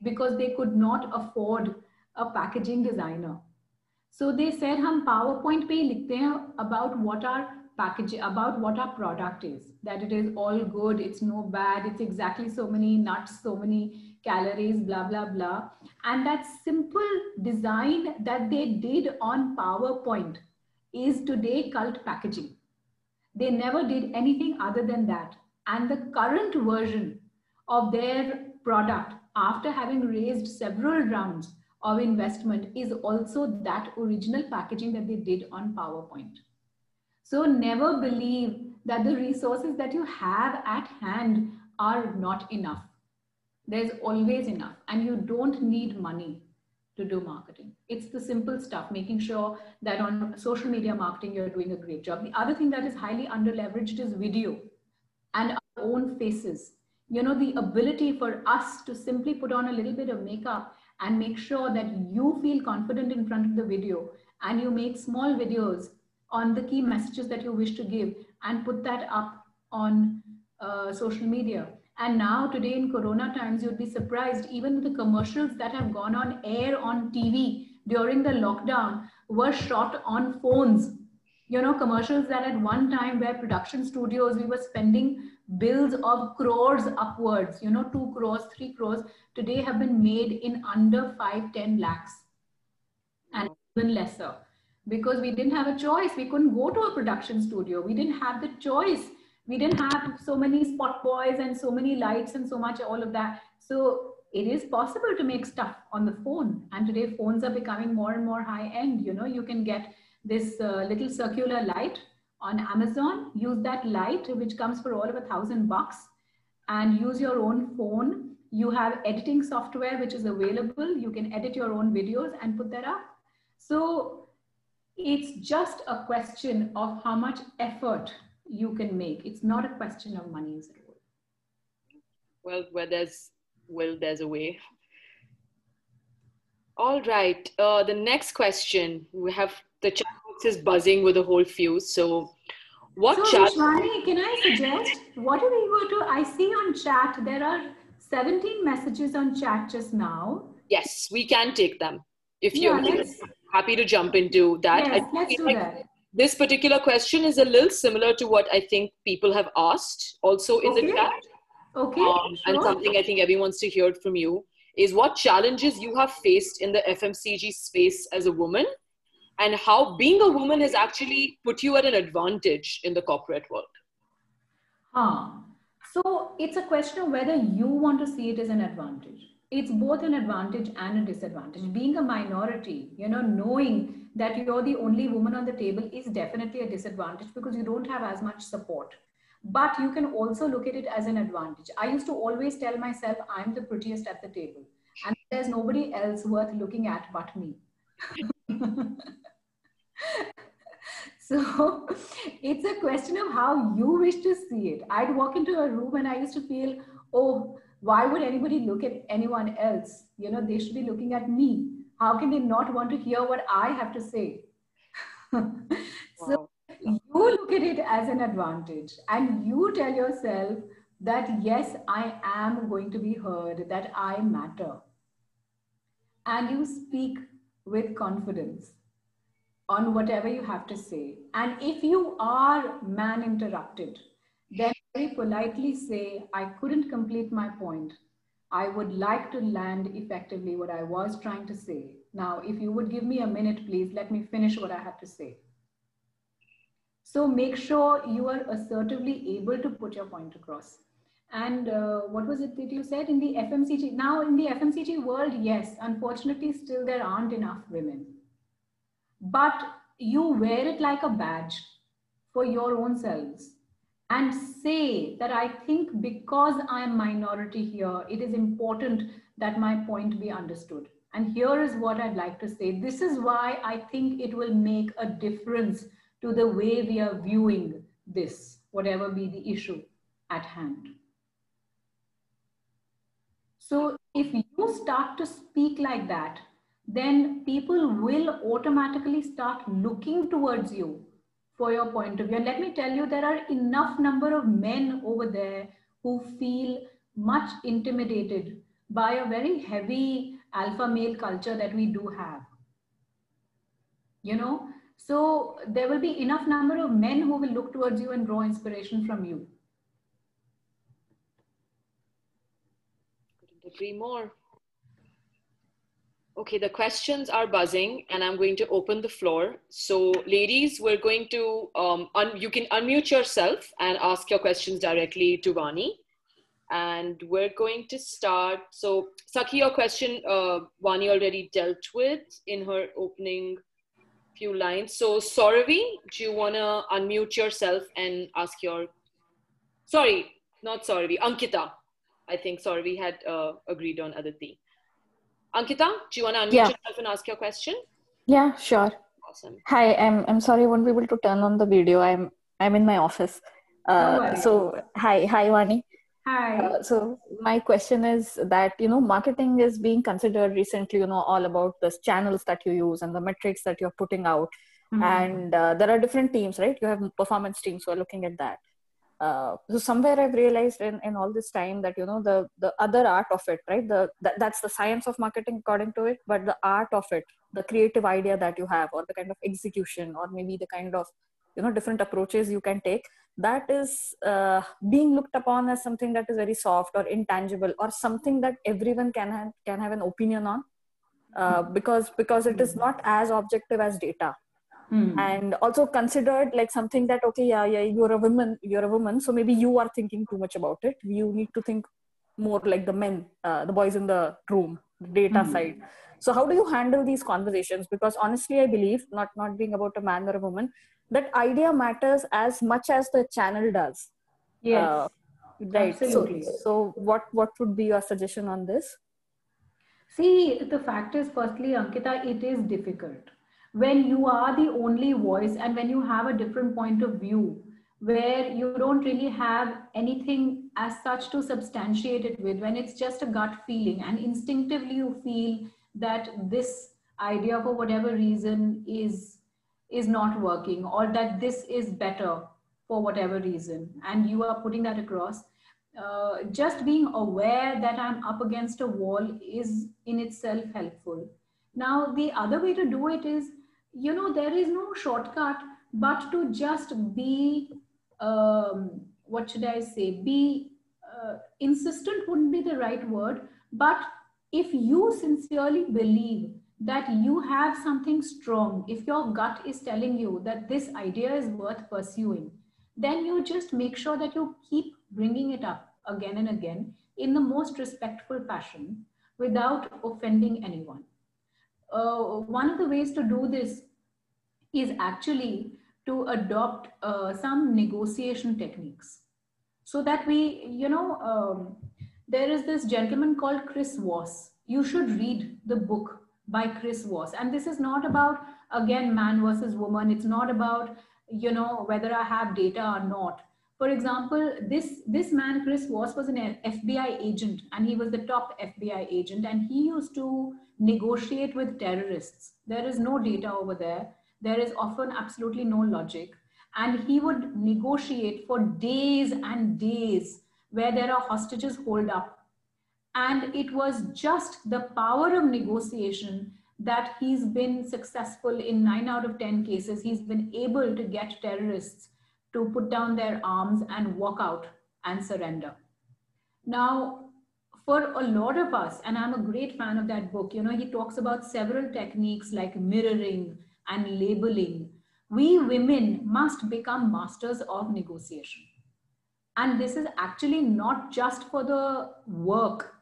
because they could not afford a packaging designer. So they said, "Hum PowerPoint pe likhte hain about what our package, about what our product is. That it is all good, it's no bad, it's exactly so many nuts, so many calories, blah, blah, blah. And that simple design that they did on PowerPoint is today cult packaging. They never did anything other than that. And the current version of their product, after having raised several rounds of investment, is also that original packaging that they did on PowerPoint. So never believe that the resources that you have at hand are not enough. There's always enough and you don't need money to do marketing. It's the simple stuff making sure that on social media marketing you're doing a great job. The other thing that is highly under leveraged is video and our own faces you know the ability for us to simply put on a little bit of makeup and make sure that you feel confident in front of the video and you make small videos on the key messages that you wish to give and put that up on uh, social media and now, today in Corona times, you'd be surprised, even the commercials that have gone on air on TV during the lockdown were shot on phones. You know, commercials that at one time where production studios, we were spending bills of crores upwards, you know, two crores, three crores, today have been made in under five, 10 lakhs and even lesser. Because we didn't have a choice. We couldn't go to a production studio. We didn't have the choice. We didn't have so many spot boys and so many lights and so much all of that. So it is possible to make stuff on the phone. And today phones are becoming more and more high end you know you can get this uh, little circular light on amazon use that light which comes for all of a thousand bucks and use your own phone you have editing software which is available you can edit your own videos and put that up so it's just a question of how much effort you can make. It's not a question of money at all. Well, where there's will, there's a way. All right. Uh, the next question we have the chat is buzzing with a whole fuse. So, what so, chat? Can I suggest what if we were to? I see on chat there are 17 messages on chat just now. Yes, we can take them if yeah, you're happy to jump into that. Yes, let's do like that this particular question is a little similar to what I think people have asked also in okay. the chat. Okay. Um, sure. And something I think everyone wants to hear from you is what challenges you have faced in the FMCG space as a woman and how being a woman has actually put you at an advantage in the corporate world. Ah, so it's a question of whether you want to see it as an advantage. It's both an advantage and a disadvantage. Being a minority, you know, knowing that you're the only woman on the table is definitely a disadvantage because you don't have as much support. But you can also look at it as an advantage. I used to always tell myself I'm the prettiest at the table, and there's nobody else worth looking at but me. so it's a question of how you wish to see it. I'd walk into a room and I used to feel, oh, why would anybody look at anyone else? You know, they should be looking at me. How can they not want to hear what I have to say? so you look at it as an advantage and you tell yourself that yes, I am going to be heard, that I matter. And you speak with confidence on whatever you have to say. And if you are man interrupted, then very politely say, I couldn't complete my point. I would like to land effectively what I was trying to say. Now, if you would give me a minute, please, let me finish what I have to say. So make sure you are assertively able to put your point across. And uh, what was it that you said in the FMCG? Now, in the FMCG world, yes, unfortunately, still there aren't enough women. But you wear it like a badge for your own selves and say that I think because I am minority here, it is important that my point be understood. And here is what I'd like to say. This is why I think it will make a difference to the way we are viewing this, whatever be the issue at hand. So if you start to speak like that, then people will automatically start looking towards you for your point of view. And let me tell you, there are enough number of men over there who feel much intimidated by a very heavy alpha male culture that we do have. You know, so there will be enough number of men who will look towards you and draw inspiration from you. Couldn't agree more. Okay, the questions are buzzing and I'm going to open the floor. So ladies, we're going to, um, you can unmute yourself and ask your questions directly to Vani. And we're going to start. So Sakhi, your question, uh, Vani already dealt with in her opening few lines. So Sauravi, do you want to unmute yourself and ask your, sorry, not Sauravi, Ankita. I think Sauravi had uh, agreed on Aditi. Ankita, do you want to unmute yeah. yourself and ask your question? Yeah, sure. Awesome. Hi, I'm I'm sorry I won't be able to turn on the video. I'm I'm in my office. Uh, so hi, hi Vani. Hi. Uh, so my question is that you know marketing is being considered recently. You know all about the channels that you use and the metrics that you're putting out, mm-hmm. and uh, there are different teams, right? You have performance teams who are looking at that uh, so somewhere i've realized in, in all this time that you know the the other art of it right? The that, that's the science of marketing according to it but the art of it the creative idea that you have or the kind of execution or maybe the kind of you know different approaches you can take that is uh, being looked upon as something that is very soft or intangible or something that everyone can have, can have an opinion on uh, because because it is not as objective as data mm. and also considered like something that okay yeah yeah you're a woman you're a woman so maybe you are thinking too much about it. You need to think more like the men uh, the boys in the room the data mm. side. So how do you handle these conversations? Because honestly i believe not not being about a man or a woman that idea matters as much as the channel does. Yes. Uh, right. Absolutely. so so what what would be your suggestion on this? See the fact is firstly ankita it is difficult when you are the only voice and when you have a different point of view where you don't really have anything as such to substantiate it with when it's just a gut feeling and instinctively you feel that this idea for whatever reason is is not working or that this is better for whatever reason and you are putting that across uh, just being aware that i'm up against a wall is in itself helpful. Now the other way to do it is you know there is no shortcut but to just be um, what should i say? Be uh, insistent wouldn't be the right word but if you sincerely believe that you have something strong if your gut is telling you that this idea is worth pursuing then you just make sure that you keep bringing it up again and again in the most respectful fashion without offending anyone uh, one of the ways to do this is actually to adopt uh, some negotiation techniques so that we, you know, um, there is this gentleman called Chris Voss. You should read the book by Chris Voss. And this is not about, again, man versus woman. It's not about, you know, whether I have data or not. For example, this, this man, Chris Voss, was an FBI agent and he was the top FBI agent and he used to negotiate with terrorists. There is no data over there. There is often absolutely no logic. And he would negotiate for days and days where there are hostages holed up and it was just the power of negotiation that he's been successful in nine out of 10 cases. He's been able to get terrorists to put down their arms and walk out and surrender. Now, for a lot of us, and I'm a great fan of that book, you know, he talks about several techniques like mirroring and labeling. We women must become masters of negotiation. And this is actually not just for the work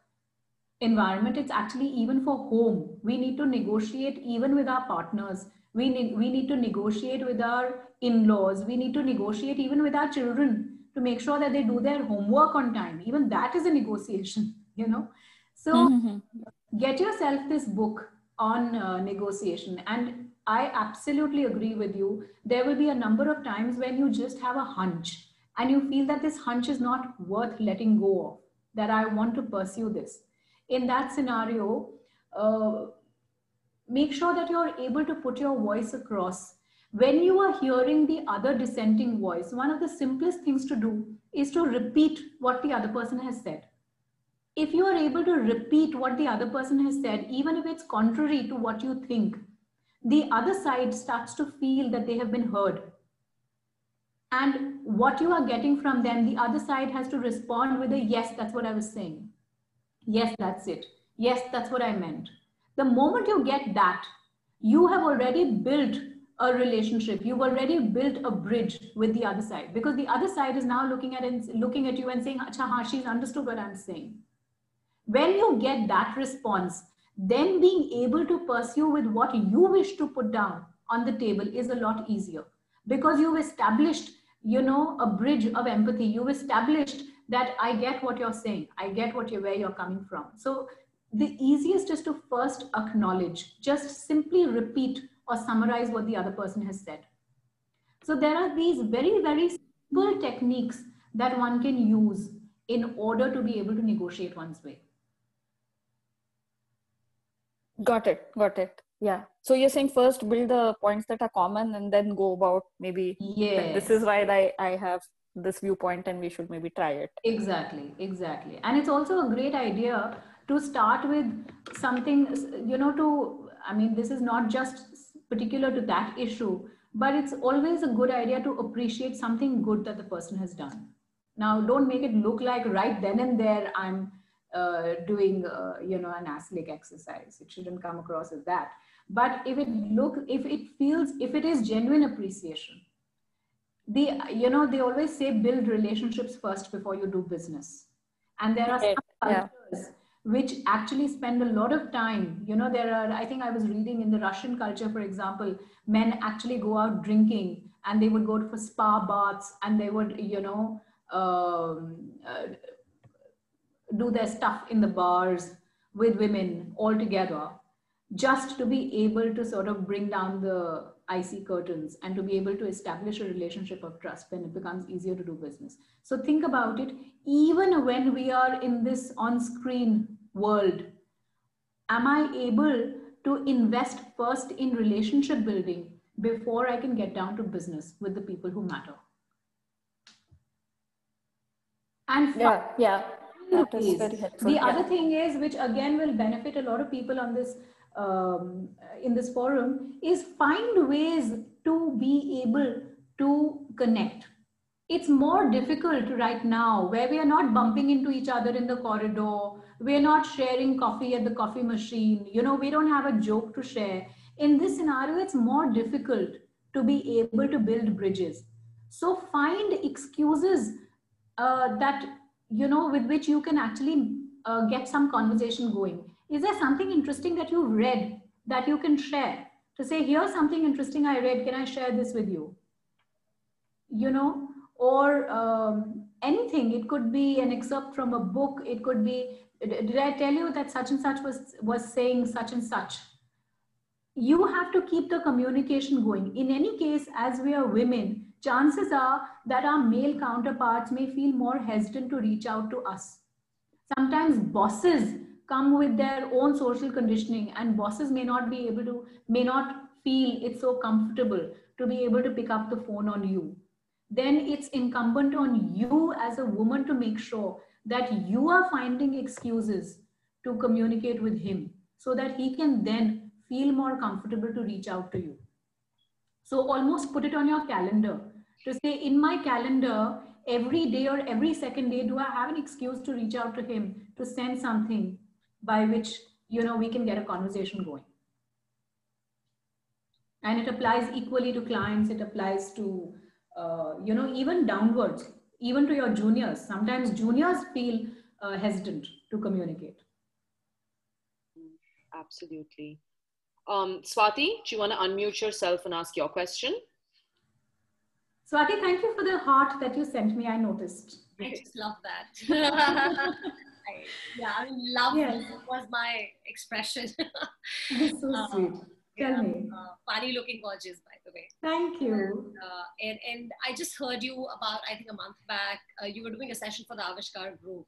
environment it's actually even for home we need to negotiate even with our partners we need we need to negotiate with our in-laws. We need to negotiate even with our children to make sure that they do their homework on time. Even that is a negotiation you know? So mm-hmm. get yourself this book on uh, negotiation. And i absolutely agree with you. There will be a number of times when you just have a hunch and you feel that this hunch is not worth letting go of that i want to pursue this. In that scenario, uh, make sure that you're able to put your voice across. When you are hearing the other dissenting voice, one of the simplest things to do is to repeat what the other person has said. If you are able to repeat what the other person has said, even if it's contrary to what you think, the other side starts to feel that they have been heard. And what you are getting from them, the other side has to respond with a yes, that's what I was saying. Yes, that's it. Yes, that's what I meant. The moment you get that, you have already built a relationship. You've already built a bridge with the other side because the other side is now looking at it, looking at you and saying, Acha, ha, she's understood what I'm saying. When you get that response, then being able to pursue with what you wish to put down on the table is a lot easier because you've established, you know, a bridge of empathy. You've established that I get what you're saying. I get what you where you're coming from. So the easiest is to first acknowledge, just simply repeat or summarize what the other person has said. So there are these very, very simple techniques that one can use in order to be able to negotiate one's way. Got it. Got it. Yeah. So you're saying first build the points that are common and then go about maybe yeah. This is why I, I have this viewpoint and we should maybe try it exactly exactly and it's also a great idea to start with something you know to i mean this is not just particular to that issue but it's always a good idea to appreciate something good that the person has done. Now don't make it look like right then and there i'm uh, doing uh, you know an ASLIC exercise. It shouldn't come across as that. But if it look if it feels if it is genuine appreciation the you know they always say build relationships first before you do business. And there are some cultures yeah. Which actually spend a lot of time you know there are i think i was reading in the russian culture for example men actually go out drinking and they would go for spa baths and they would you know um, uh, do their stuff in the bars with women all together just to be able to sort of bring down the icy curtains and to be able to establish a relationship of trust when it becomes easier to do business. So think about it, even when we are in this on screen world, am I able to invest first in relationship building before I can get down to business with the people who matter? And yeah, yeah. The other thing is, which again will benefit a lot of people on this um, in this forum is find ways to be able to connect. It's more difficult right now where we are not bumping into each other in the corridor. We're not sharing coffee at the coffee machine. You know, we don't have a joke to share. In this scenario, it's more difficult to be able to build bridges. So find excuses uh, that, you know, with which you can actually uh, get some conversation going is there something interesting that you've read that you can share? To say here's something interesting i read. Can i share this with you? You know or um, anything. It could be an excerpt from a book. It could be did i tell you that such and such was was saying such and such? You have to keep the communication going. In any case, as we are women, chances are that our male counterparts may feel more hesitant to reach out to us. Sometimes bosses come with their own social conditioning and bosses may not be able to, may not feel it's so comfortable to be able to pick up the phone on you. Then it's incumbent on you as a woman to make sure that you are finding excuses to communicate with him so that he can then feel more comfortable to reach out to you. So almost put it on your calendar to say, in my calendar, every day or every second day, do I have an excuse to reach out to him to send something by which you know we can get a conversation going? And it applies equally to clients. It applies to uh, you know even downwards, even to your juniors. Sometimes juniors feel uh, hesitant to communicate. Absolutely. Um, Swati, do you want to unmute yourself and ask your question? Swati, thank you for the heart that you sent me. I noticed. I just love that. Yeah, I mean, love yes. was my expression. So um, sweet. Tell yeah, me. Uh, funny looking gorgeous, by the way. Thank you. Uh, and, and I just heard you about, I think a month back, uh, you were doing a session for the Aavishkaar group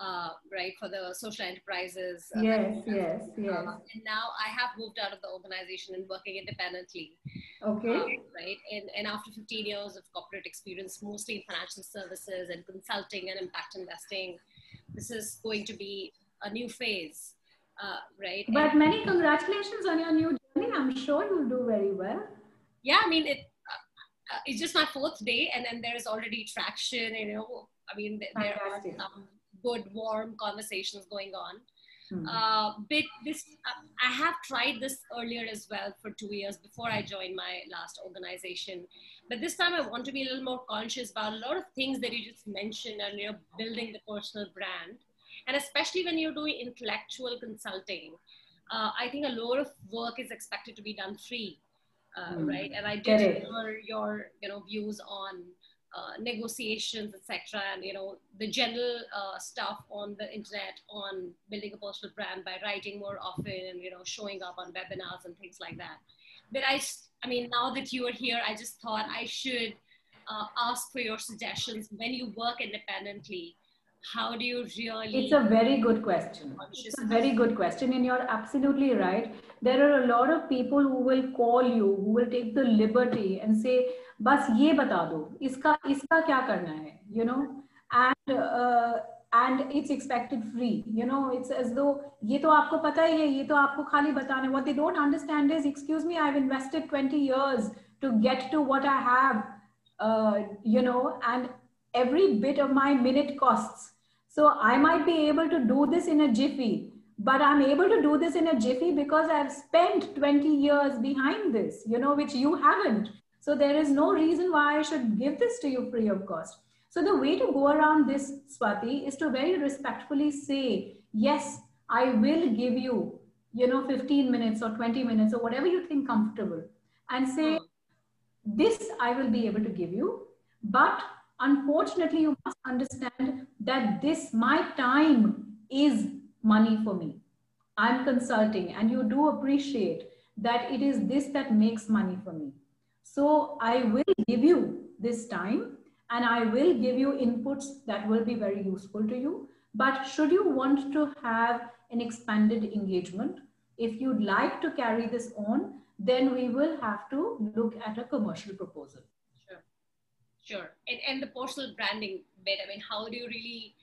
uh, right, for the social enterprises. Uh, yes, yes, yes. Uh, and now I have moved out of the organization and working independently. Okay. Uh, right, and, and after 15 years of corporate experience, mostly in financial services and consulting and impact investing, this is going to be a new phase, uh, right? But and, many congratulations on your new journey. I'm sure you'll do very well. Yeah, I mean, it, uh, it's just my fourth day, and then there's already traction. You know, I mean, there are some good, warm conversations going on. Mm-hmm. Uh, but this, uh, I have tried this earlier as well for two years before I joined my last organization. But this time I want to be a little more conscious about a lot of things that you just mentioned and you're building the personal brand. And especially when you're doing intellectual consulting, uh, I think a lot of work is expected to be done free, mm-hmm. right? And I did hear your, you know, views on uh, negotiations, etc., and you know the general uh, stuff on the internet on building a personal brand by writing more often and you know showing up on webinars and things like that. But I, I mean, now that you are here, I just thought I should uh, ask for your suggestions when you work independently. How do you really? It's a very good question. It's a very good question, and you're absolutely right. There are a lot of people who will call you, who will take the liberty and say, बस ये बता दो, इसका इसका क्या करना है you know and and it's expected free you know it's as though ये तो आपको पता ही है, ये तो आपको खाली बताने what they don't understand is excuse me I invested twenty years to get to what I have you know and every bit of my minute cost so I might be able to do this in a jiffy but I am able to do this in a jiffy because I have spend twenty years behind this you know which you haven't so there is no reason why I should give this to you free of cost. So the way to go around this, Swati, is to very respectfully say, yes, I will give you, you know, 15 minutes or 20 minutes or whatever you think comfortable and say, hmm. this I will be able to give you. But unfortunately, you must understand that this, my time is money for me. I'm consulting and you do appreciate that it is this that makes money for me. So I will give you this time and I will give you inputs that will be very useful to you. But should you want to have an expanded engagement, if you'd like to carry this on, then we will have to look at a commercial proposal. Sure, sure. And, and the personal branding bit, I mean, how do you really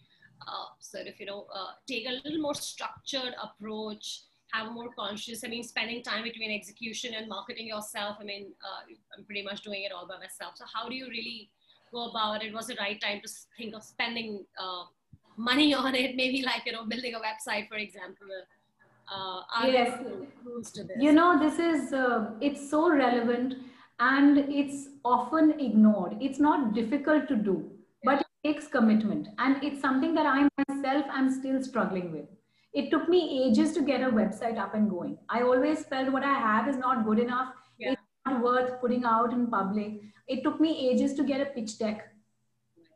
uh, sort of, you know, uh, take a little more structured approach have a more conscious i mean spending time between execution and marketing yourself. I mean uh, i'm pretty much doing it all by myself. So how do you really go about it? Was the right time to think of spending uh, money on it? Maybe like you know building a website for example. Uh, yes. you know this is uh, it's so relevant and it's often ignored. It's not difficult to do yeah. but it takes commitment. And it's something that i myself am still struggling with it took me ages to get a website up and going. I always felt what I have is not good enough. Yeah. It's not worth putting out in public. It took me ages to get a pitch deck,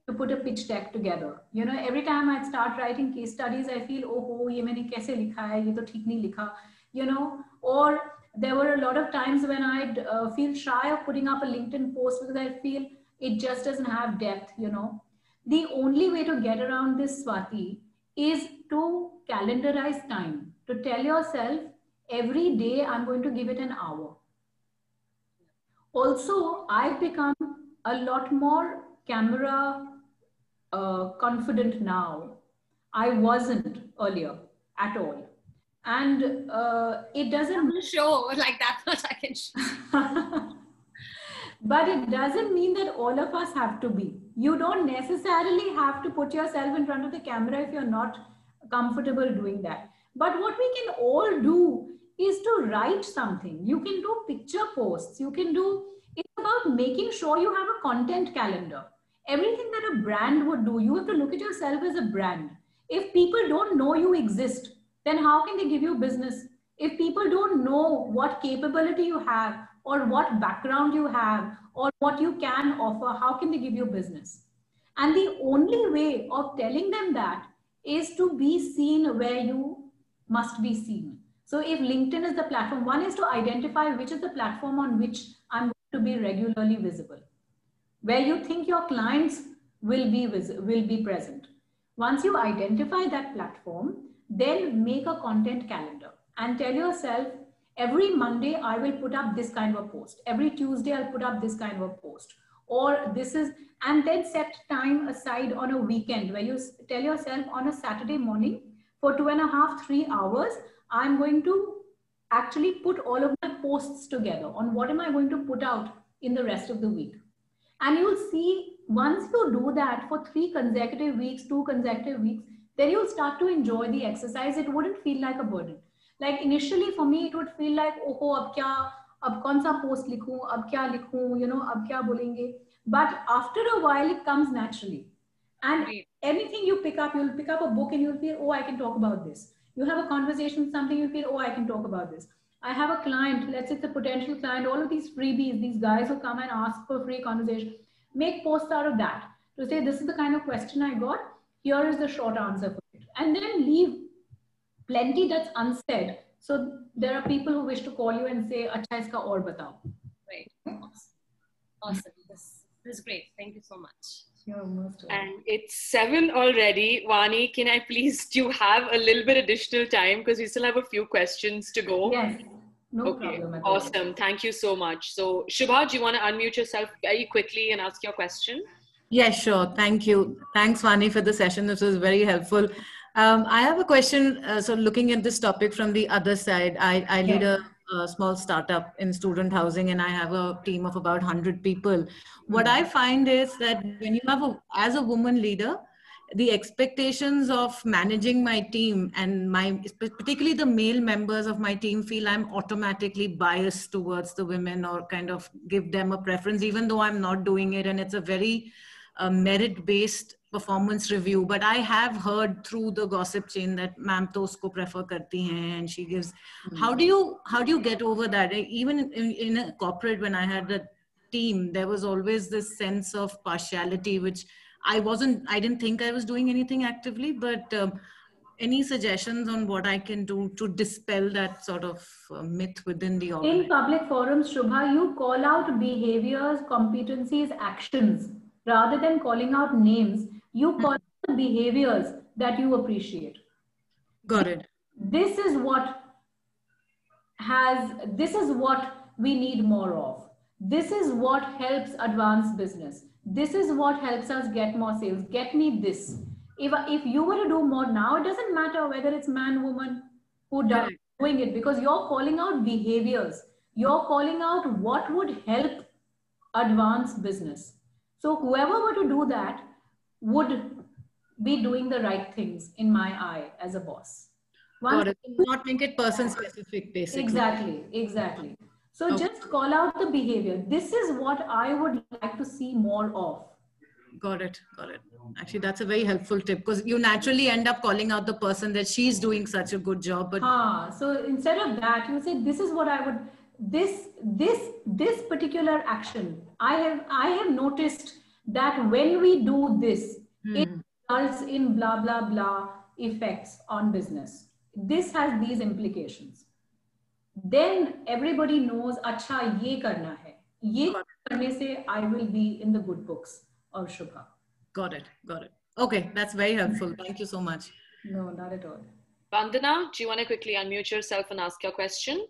to put a pitch deck together. You know, every time I'd start writing case studies, I feel, oh, oh ye maine kaise likha hai, ye to theek nahi likha, you know, or there were a lot of times when I'd uh, feel shy of putting up a LinkedIn post because I feel it just doesn't have depth, you know. The only way to get around this, Swati, is to calendarize time, to tell yourself every day I'm going to give it an hour. Also, I've become a lot more camera uh, confident now. I wasn't earlier at all and uh, it doesn't show like that much i can show but it doesn't mean that all of us have to be you don't necessarily have to put yourself in front of the camera if you're not comfortable doing that. But what we can all do is to write something. You can do picture posts. You can do it's about making sure you have a content calendar. Everything that a brand would do you have to look at yourself as a brand. If people don't know you exist then how can they give you business? If people don't know what capability you have or what background you have or what you can offer, how can they give you business? And the only way of telling them that is to be seen where you must be seen. So if LinkedIn is the platform, one is to identify which is the platform on which I'm going to be regularly visible, where you think your clients will be, will be present. Once you identify that platform, then make a content calendar and tell yourself every Monday I will put up this kind of a post. Every Tuesday I'll put up this kind of a post. Or this is, and then set time aside on a weekend where you tell yourself on a Saturday morning for two and a half, three hours, I'm going to actually put all of my posts together on what am I going to put out in the rest of the week. And you'll see once you do that for three consecutive weeks, two consecutive weeks, then you'll start to enjoy the exercise. It wouldn't feel like a burden. Like initially for me, it would feel like, oh, ab kya, ab kaun sa post likhu, ab kya likhu, you know, ab kya bolenge. But after a while, it comes naturally. And anything you pick up, you'll pick up a book and you'll feel, oh, I can talk about this. You have a conversation with something, you feel, oh, I can talk about this. I have a client, let's say it's a potential client, all of these freebies, these guys who come and ask for free conversation, make posts out of that to say, this is the kind of question I got here is the short answer for it. And then leave plenty that's unsaid. So there are people who wish to call you and say, Acha iska aur batao. Right. Awesome. This, this is great. Thank you so much. You're And it's seven already. Vani, can I please, do you have a little bit additional time? Because we still have a few questions to go. Yes. No okay. problem. Awesome. Thank you so much. So, Shubha, do you want to unmute yourself very quickly and ask your question? Yeah, sure. Thank you. Thanks, Vani, for the session. This was very helpful. Um, I have a question. Uh, so, looking at this topic from the other side, I, I lead a, a, small startup in student housing, and I have a team of about 100 people. What I find is that when you have a, as a woman leader, the expectations of managing my team and my particularly the male members of my team feel i'm automatically biased towards the women or kind of give them a preference even though i'm not doing it and it's a very a merit based performance review but i have heard through the gossip chain that ma'am to usko prefer karti hain and she gives mm-hmm. how do you how do you get over that even in, in a corporate when i had a team there was always this sense of partiality which i wasn't i didn't think i was doing anything actively but um, any suggestions on what I can do to dispel that sort of uh, myth within the organization? In public forums, Shubha, you call out behaviors, competencies, actions rather than calling out names, you hmm. call out the behaviors that you appreciate. Got it. This is what has, this is what we need more of. This is what helps advance business. This is what helps us get more sales. Get me this. If, if you were to do more now, it doesn't matter whether it's man, woman, who does right. doing it because you're calling out behaviors. You're calling out what would help advance business. So whoever were to do that would be doing the right things in my eye as a boss. One, Not make it person specific, basically. Exactly, exactly. So okay. just call out the behavior. This is what I would like to see more of. Got it, got it. Actually, that's a very helpful tip because you naturally end up calling out the person that she's doing such a good job. But ah, so instead of that, you say, "This is what I would." This this this particular action I have I have noticed that when we do this, hmm. it results in blah blah blah effects on business. This has these implications. then everybody knows acha ye karna hai. Ye karne se i will be in the good books of shubha. Got it got it. Okay that's very helpful. Thank you so much. No not at all. Vandana do you want to quickly unmute yourself and ask your question?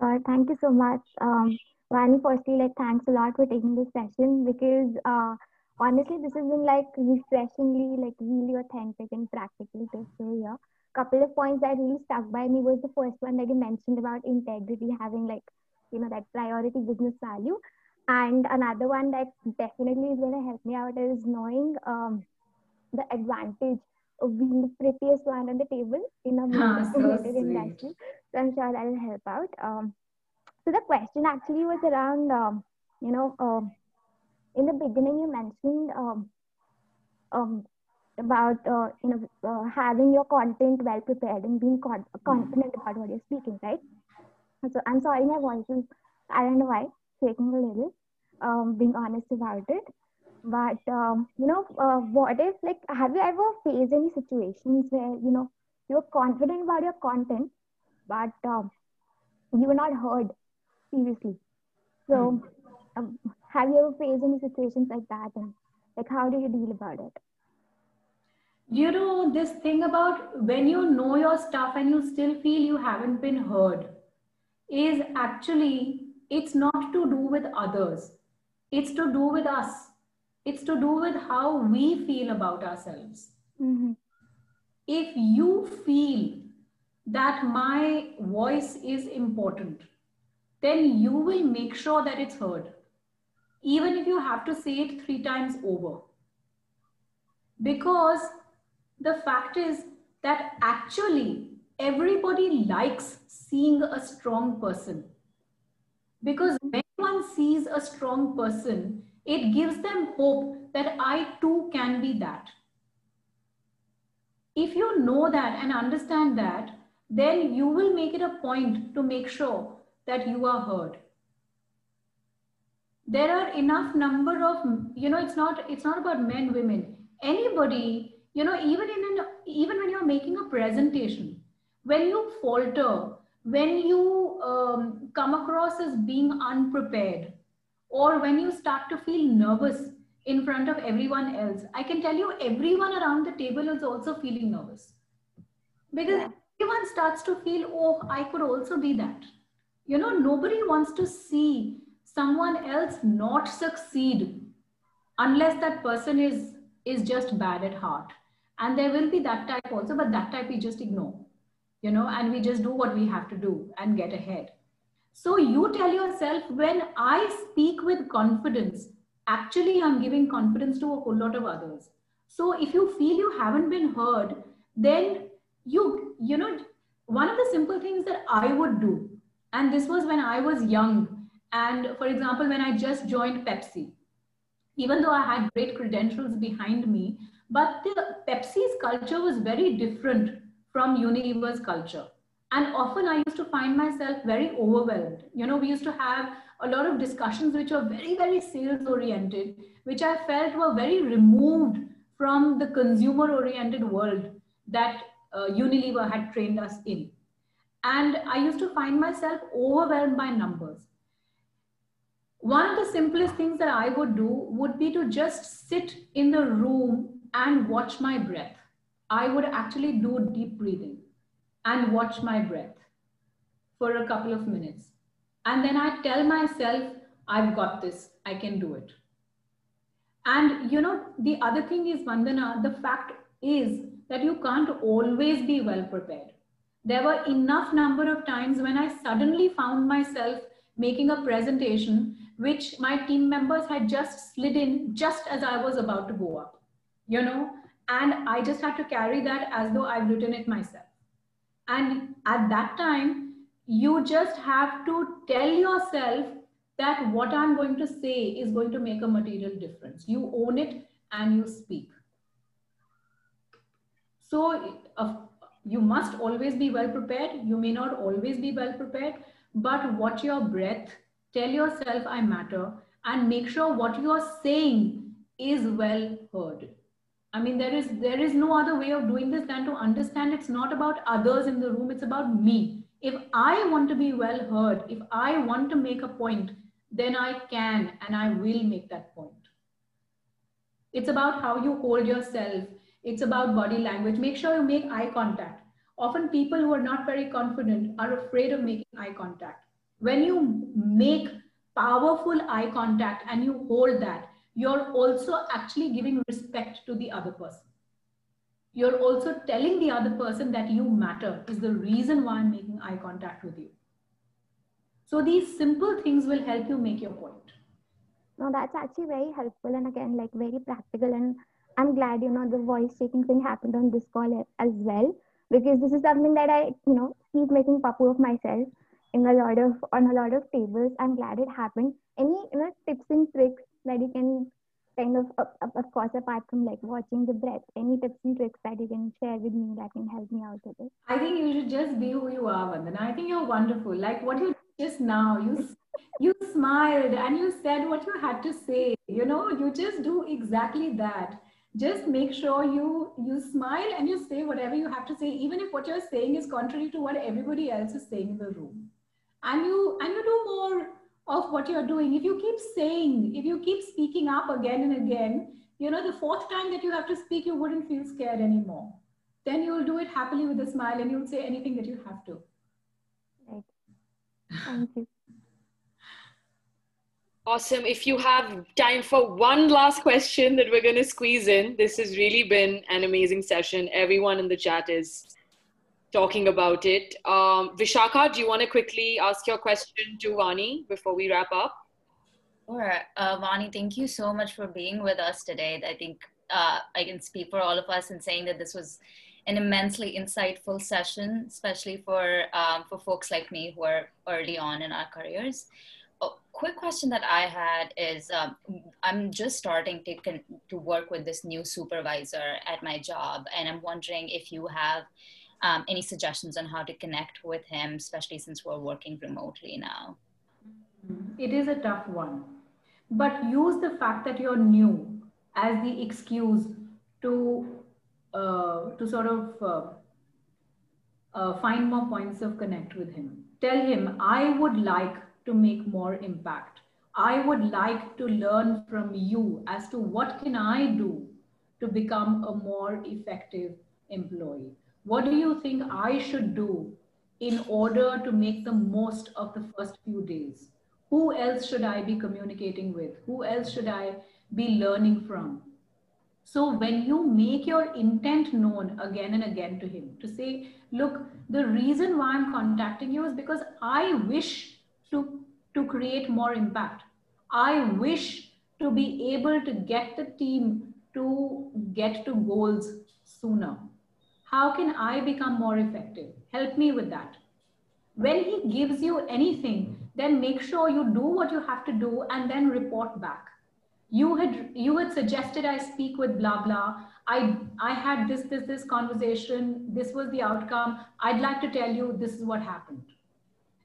Uh, thank you so much. Um Vani, firstly, like thanks a lot for taking this session because uh, honestly, this has been like refreshingly, like really authentic and practical to hear couple of points that really stuck by me was the first one that you mentioned about integrity having like you know that priority business value. And another one that definitely is going to help me out is knowing um, the advantage of being the prettiest one on the table in a ah, so industry. So i'm sure that will help out. Um, so the question actually was around um, you know um, in the beginning you mentioned um, um, about uh, you know uh, having your content well prepared and being con- confident about what you're speaking, right? So I'm sorry, my voice is I don't know why shaking a little. Um, being honest about it, but um, you know, uh, what if like have you ever faced any situations where you know you're confident about your content, but um, you were not heard seriously? So, um, have you ever faced any situations like that, and like how do you deal about it? you know this thing about when you know your stuff and you still feel you haven't been heard is actually it's not to do with others it's to do with us it's to do with how we feel about ourselves mm-hmm. if you feel that my voice is important then you will make sure that it's heard even if you have to say it three times over because the fact is that actually everybody likes seeing a strong person. Because when one sees a strong person, it gives them hope that I too can be that. If you know that and understand that, then you will make it a point to make sure that you are heard. There are enough number of you know it's not it's not about men women. Anybody you know even in an, even when you're making a presentation when you falter when you um, come across as being unprepared or when you start to feel nervous in front of everyone else i can tell you everyone around the table is also feeling nervous. Because everyone starts to feel oh i could also be that you know nobody wants to see someone else not succeed unless that person is is just bad at heart. And there will be that type also but that type we just ignore you know and we just do what we have to do and get ahead. So you tell yourself when i speak with confidence actually i'm giving confidence to a whole lot of others. So if you feel you haven't been heard then you you know one of the simple things that i would do and this was when i was young and for example when i just joined pepsi even though i had great credentials behind me but the Pepsi's culture was very different from Unilever's culture. And often I used to find myself very overwhelmed. You know, we used to have a lot of discussions which were very, very sales oriented, which I felt were very removed from the consumer oriented world that uh, Unilever had trained us in. And I used to find myself overwhelmed by numbers. One of the simplest things that I would do would be to just sit in the room and watch my breath. I would actually do deep breathing and watch my breath for a couple of minutes. And then I tell myself, I've got this, I can do it. And you know, the other thing is, Vandana, the fact is that you can't always be well prepared. There were enough number of times when I suddenly found myself making a presentation which my team members had just slid in just as I was about to go up you know, and I just had to carry that as though I've written it myself. And at that time, you just have to tell yourself that what I'm going to say is going to make a material difference. You own it and you speak. So uh, you must always be well prepared. You may not always be well prepared, but watch your breath, tell yourself I matter, and make sure what you're saying is well heard. I mean, there is there is no other way of doing this than to understand it's not about others in the room, it's about me. If I want to be well heard, if I want to make a point, then I can and I will make that point. It's about how you hold yourself. It's about body language. Make sure you make eye contact. Often people who are not very confident are afraid of making eye contact. When you make powerful eye contact and you hold that, you're also actually giving respect to the other person. You're also telling the other person that you matter is the reason why I'm making eye contact with you. So these simple things will help you make your point. No, that's actually very helpful and again, like very practical. And I'm glad, you know, the voice taking thing happened on this call as well, because this is something that I, you know, keep making papu of myself in a lot of on a lot of tables. I'm glad it happened. Any you know tips and tricks that you can kind of of, of course apart from like watching the breath, any tips and tricks that you can share with me that can help me out with it? I think you should just be who you are, Vandana. I think you're wonderful. Like what you just now, you you smiled and you said what you had to say. You know, you just do exactly that just make sure you you smile and you say whatever you have to say even if what you're saying is contrary to what everybody else is saying in the room. And you and you do more of what you're doing. If you keep saying if you keep speaking up again and again you know the fourth time that you have to speak you wouldn't feel scared anymore. Then you'll do it happily with a smile and you'll say anything that you have to. Right. Thank you Awesome. If you have time for one last question that we're going to squeeze in, this has really been an amazing session. Everyone in the chat is talking about it. Um, Vishakha, do you want to quickly ask your question to Vani before we wrap up? Sure. Uh, Vani, thank you so much for being with us today. I think uh, I can speak for all of us in saying that this was an immensely insightful session, especially for, um, for folks like me who are early on in our careers. Quick question that I had is um, I'm just starting to, con- to work with this new supervisor at my job, and I'm wondering if you have um, any suggestions on how to connect with him, especially since we're working remotely now? It is a tough one, but use the fact that you're new as the excuse to uh, to sort of uh, uh, find more points of connect with him. Tell him, I would like to make more impact. I would like to learn from you as to what can I do to become a more effective employee. What do you think I should do in order to make the most of the first few days? Who else should I be communicating with? Who else should I be learning from? So when you make your intent known again and again to him to say, look, the reason why I'm contacting you is because I wish to, create more impact. I wish to be able to get the team to get to goals sooner. How can I become more effective? Help me with that. When he gives you anything, then make sure you do what you have to do and then report back. You had you had suggested I speak with blah blah. I I had this this this conversation. This was the outcome. I'd like to tell you this is what happened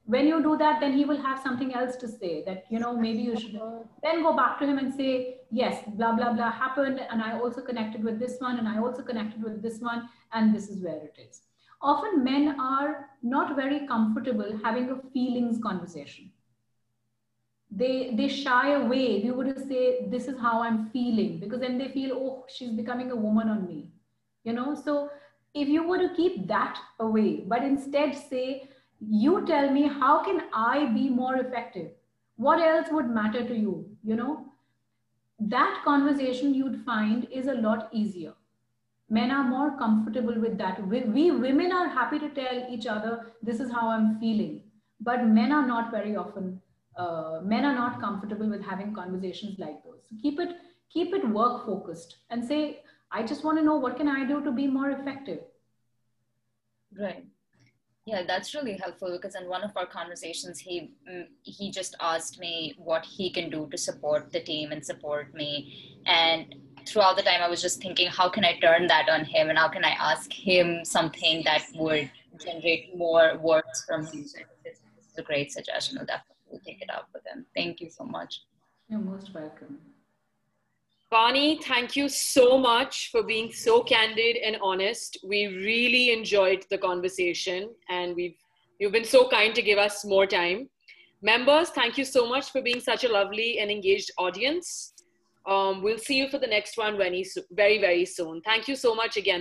when you do that then he will have something else to say that you know maybe you should then go back to him and say yes blah blah blah happened and i also connected with this one and i also connected with this one and this is where it is. Often men are not very comfortable having a feelings conversation. They they shy away. Were to say this is how i'm feeling because then they feel oh she's becoming a woman on me you know? So if you were to keep that away but instead say you tell me how can i be more effective? What else would matter to you you know? That conversation you'd find is a lot easier. Men are more comfortable with that. We, we women are happy to tell each other this is how i'm feeling. But men are not very often uh, men are not comfortable with having conversations like those. So keep it keep it work focused and say i just want to know what can i do to be more effective? Right yeah, that's really helpful because in one of our conversations, he mm, he just asked me what he can do to support the team and support me. And throughout the time, I was just thinking, how can I turn that on him, and how can I ask him something that would generate more words from him? It's a great suggestion. I'll definitely take it up with him. Thank you so much. You're most welcome. Vani, thank you so much for being so candid and honest. We really enjoyed the conversation and we've You've been so kind to give us more time. Members, thank you so much for being such a lovely and engaged audience. Um, we'll see you for the next one very, very, very soon. Thank you so much again.